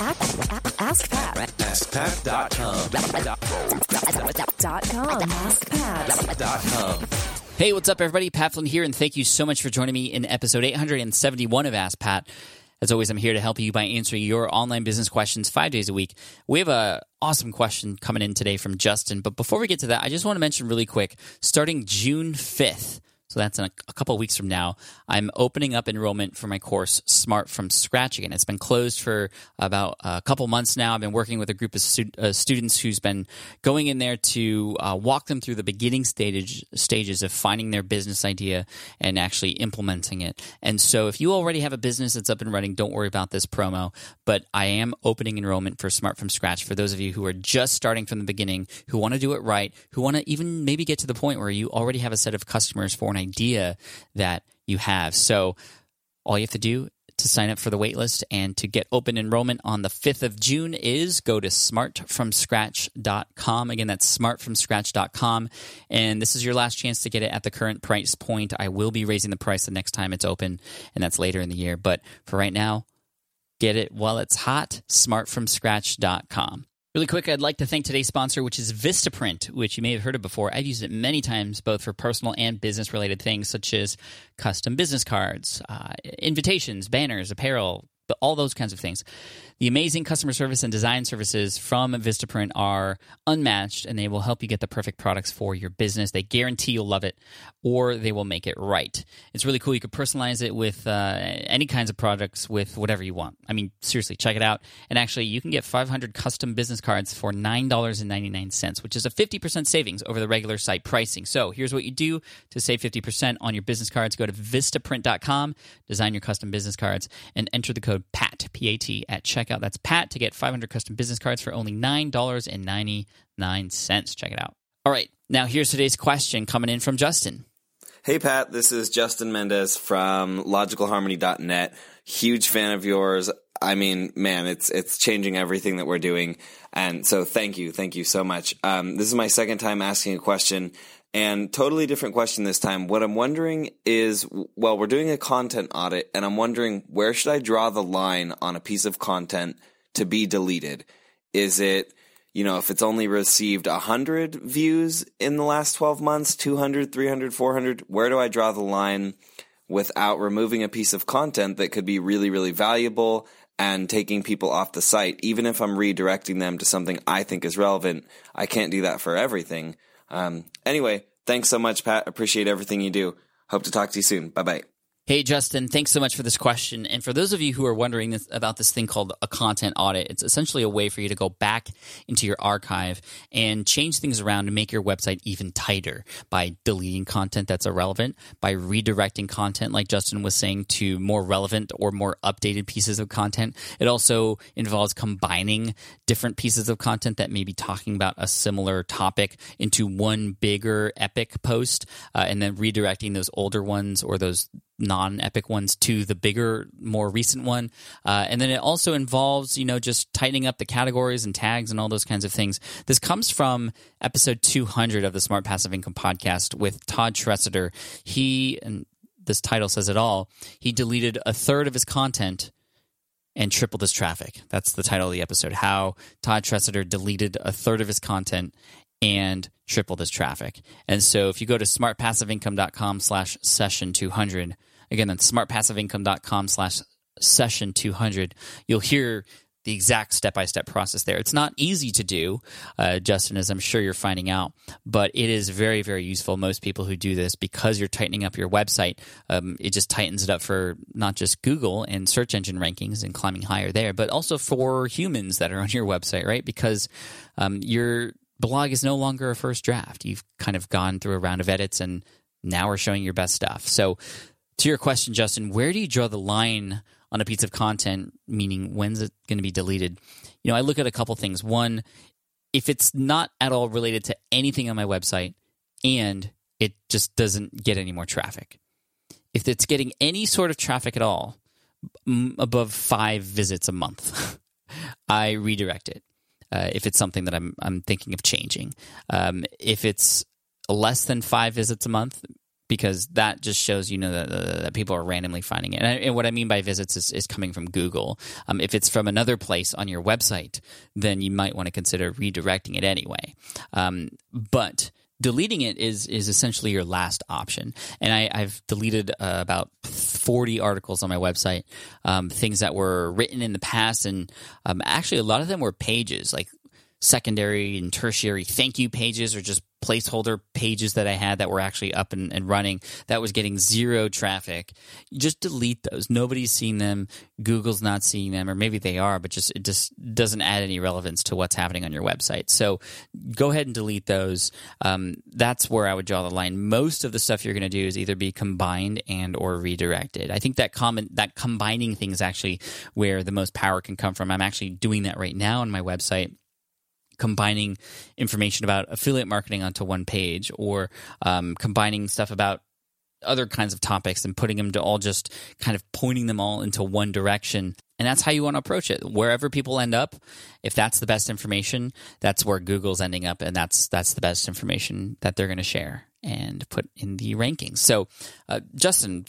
Ask, ask, Pat. AskPat.com. Dot com. Ask Pat. .com. Hey, what's up, everybody? Pat Flynn here, and thank you so much for joining me in episode 871 of Ask Pat. As always, I'm here to help you by answering your online business questions five days a week. We have a awesome question coming in today from Justin, but before we get to that, I just want to mention really quick, starting June 5th, so that's in a, a couple weeks from now. I'm opening up enrollment for my course Smart from Scratch again. It's been closed for about a couple months now. I've been working with a group of stu- uh, students who's been going in there to uh, walk them through the beginning stage, stages of finding their business idea and actually implementing it. And so, if you already have a business that's up and running, don't worry about this promo. But I am opening enrollment for Smart from Scratch for those of you who are just starting from the beginning, who want to do it right, who want to even maybe get to the point where you already have a set of customers for an idea that you have. So all you have to do to sign up for the waitlist and to get open enrollment on the 5th of June is go to smartfromscratch.com. Again, that's smartfromscratch.com. And this is your last chance to get it at the current price point. I will be raising the price the next time it's open, and that's later in the year. But for right now, get it while it's hot, smartfromscratch.com. Really quick, I'd like to thank today's sponsor, which is Vistaprint, which you may have heard of before. I've used it many times, both for personal and business related things, such as custom business cards, uh, invitations, banners, apparel, all those kinds of things. The amazing customer service and design services from Vistaprint are unmatched, and they will help you get the perfect products for your business. They guarantee you'll love it, or they will make it right. It's really cool. You can personalize it with uh, any kinds of products with whatever you want. I mean, seriously, check it out. And actually, you can get 500 custom business cards for $9.99, which is a 50% savings over the regular site pricing. So here's what you do to save 50% on your business cards. Go to vistaprint.com, design your custom business cards, and enter the code PAT, P-A-T, at checkout. That's PAT to get 500 custom business cards for only $9.99. Check it out. All right, now here's today's question coming in from Justin. Hey Pat, this is Justin Mendez from logicalharmony.net. Huge fan of yours. I mean, man, it's it's changing everything that we're doing, and so thank you, thank you so much. Um, this is my second time asking a question, and totally different question this time. What I'm wondering is, well, we're doing a content audit, and I'm wondering where should I draw the line on a piece of content to be deleted? Is it you know, if it's only received 100 views in the last 12 months, 200, 300, 400, where do I draw the line without removing a piece of content that could be really, really valuable and taking people off the site? Even if I'm redirecting them to something I think is relevant, I can't do that for everything. Um, anyway, thanks so much, Pat. Appreciate everything you do. Hope to talk to you soon. Bye bye. Hey, Justin, thanks so much for this question. And for those of you who are wondering this, about this thing called a content audit, it's essentially a way for you to go back into your archive and change things around to make your website even tighter by deleting content that's irrelevant, by redirecting content, like Justin was saying, to more relevant or more updated pieces of content. It also involves combining different pieces of content that may be talking about a similar topic into one bigger epic post, uh, and then redirecting those older ones or those non-epic ones to the bigger more recent one. Uh, and then it also involves you know just tightening up the categories and tags and all those kinds of things. This comes from episode 200 of the smart passive income podcast with todd Tresidder. he and this title says it all he deleted a third of his content and tripled his traffic. That's the title of the episode how todd Tresidder deleted a third of his content and triple this traffic. And so if you go to smartpassiveincome.com slash session 200, again, that's smartpassiveincome.com slash session 200, you'll hear the exact step-by-step process there. It's not easy to do, uh, Justin, as I'm sure you're finding out, but it is very, very useful. Most people who do this, because you're tightening up your website, um, it just tightens it up for not just Google and search engine rankings and climbing higher there, but also for humans that are on your website, right? Because um, you're blog is no longer a first draft. You've kind of gone through a round of edits and now we're showing your best stuff. So, to your question, Justin, where do you draw the line on a piece of content, meaning when's it going to be deleted? You know, I look at a couple things. One, if it's not at all related to anything on my website and it just doesn't get any more traffic. If it's getting any sort of traffic at all, above five visits a month, I redirect it uh, if it's something that I'm I'm thinking of changing. Um, if it's less than five visits a month, because that just shows you know that, that, people are randomly finding it. And, I, and, what I mean by visits is, is coming from Google. Um, if it's from another place on your website, then you might want to consider redirecting it anyway. Um, but deleting it is is essentially your last option. And I, have deleted uh, about forty articles on my website, um, things that were written in the past, and um, actually a lot of them were pages like secondary and tertiary thank you pages or just placeholder pages that I had that were actually up and, and, running that was getting zero traffic. Just delete those. Nobody's seeing them. Google's not seeing them, or maybe they are, but just it just doesn't add any relevance to what's happening on your website. So go ahead and delete those. Um, that's where I would draw the line. Most of the stuff you're going to do is either be combined and or redirected. I think that common that combining thing is actually where the most power can come from. I'm actually doing that right now on my website combining information about affiliate marketing onto one page or um, combining stuff about other kinds of topics and putting them to all just kind of pointing them all into one direction. And that's how you want to approach it. Wherever people end up, if that's the best information, that's where Google's ending up and that's that's the best information that they're going to share and put in the rankings. So, uh, Justin,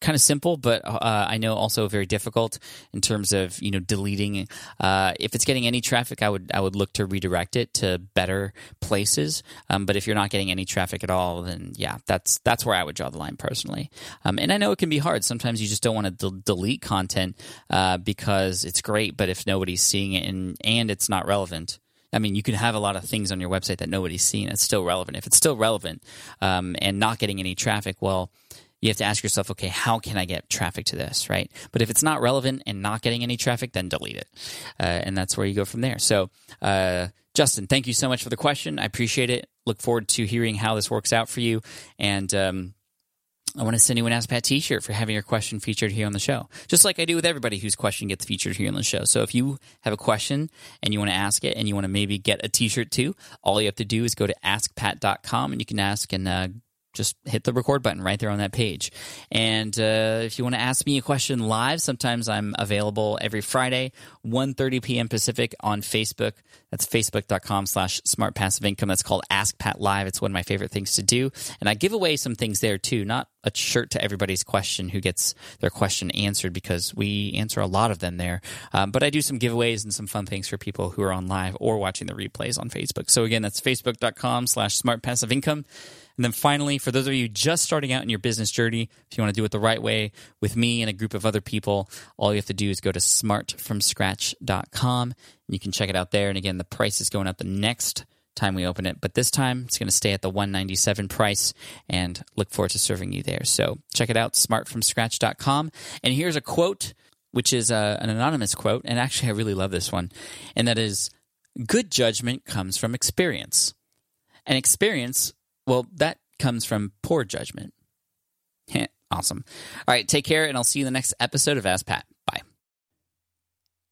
kind of simple, but uh, I know also very difficult in terms of you know deleting. Uh, if it's getting any traffic, I would I would look to redirect it to better places. Um, but if you're not getting any traffic at all, then yeah, that's that's where I would draw the line personally. Um, and I know it can be hard. Sometimes you just don't want to de- delete content uh, because it's great, but if nobody's seeing it and and it's not relevant I mean, you can have a lot of things on your website that nobody's seen. It's still relevant. If it's still relevant um, and not getting any traffic, well, you have to ask yourself, okay, how can I get traffic to this, right? But if it's not relevant and not getting any traffic, then delete it. Uh, and that's where you go from there. So, uh, Justin, thank you so much for the question. I appreciate it. Look forward to hearing how this works out for you. And, um, I want to send you an Ask Pat t-shirt for having your question featured here on the show. Just like I do with everybody whose question gets featured here on the show. So if you have a question and you want to ask it and you want to maybe get a t-shirt too, all you have to do is go to askpat.com and you can ask and uh, just hit the record button right there on that page. And uh, if you want to ask me a question live, sometimes I'm available every Friday, 1.30 p.m. Pacific on Facebook. That's facebook.com slash smart passive income. That's called Ask Pat Live. It's one of my favorite things to do. And I give away some things there too, not a shirt to everybody's question who gets their question answered because we answer a lot of them there. Um, but I do some giveaways and some fun things for people who are on live or watching the replays on Facebook. So again, that's facebook.com slash smart passive income. And then finally, for those of you just starting out in your business journey, if you want to do it the right way with me and a group of other people, all you have to do is go to smartfromscratch.com and you can check it out there. And again, the price is going up the next time we open it, but this time it's going to stay at the 197 price and look forward to serving you there. So check it out, smartfromscratch.com. And here's a quote, which is uh, an anonymous quote. And actually, I really love this one. And that is good judgment comes from experience. And experience well, that comes from poor judgment. awesome. All right, take care, and I'll see you in the next episode of Ask Pat.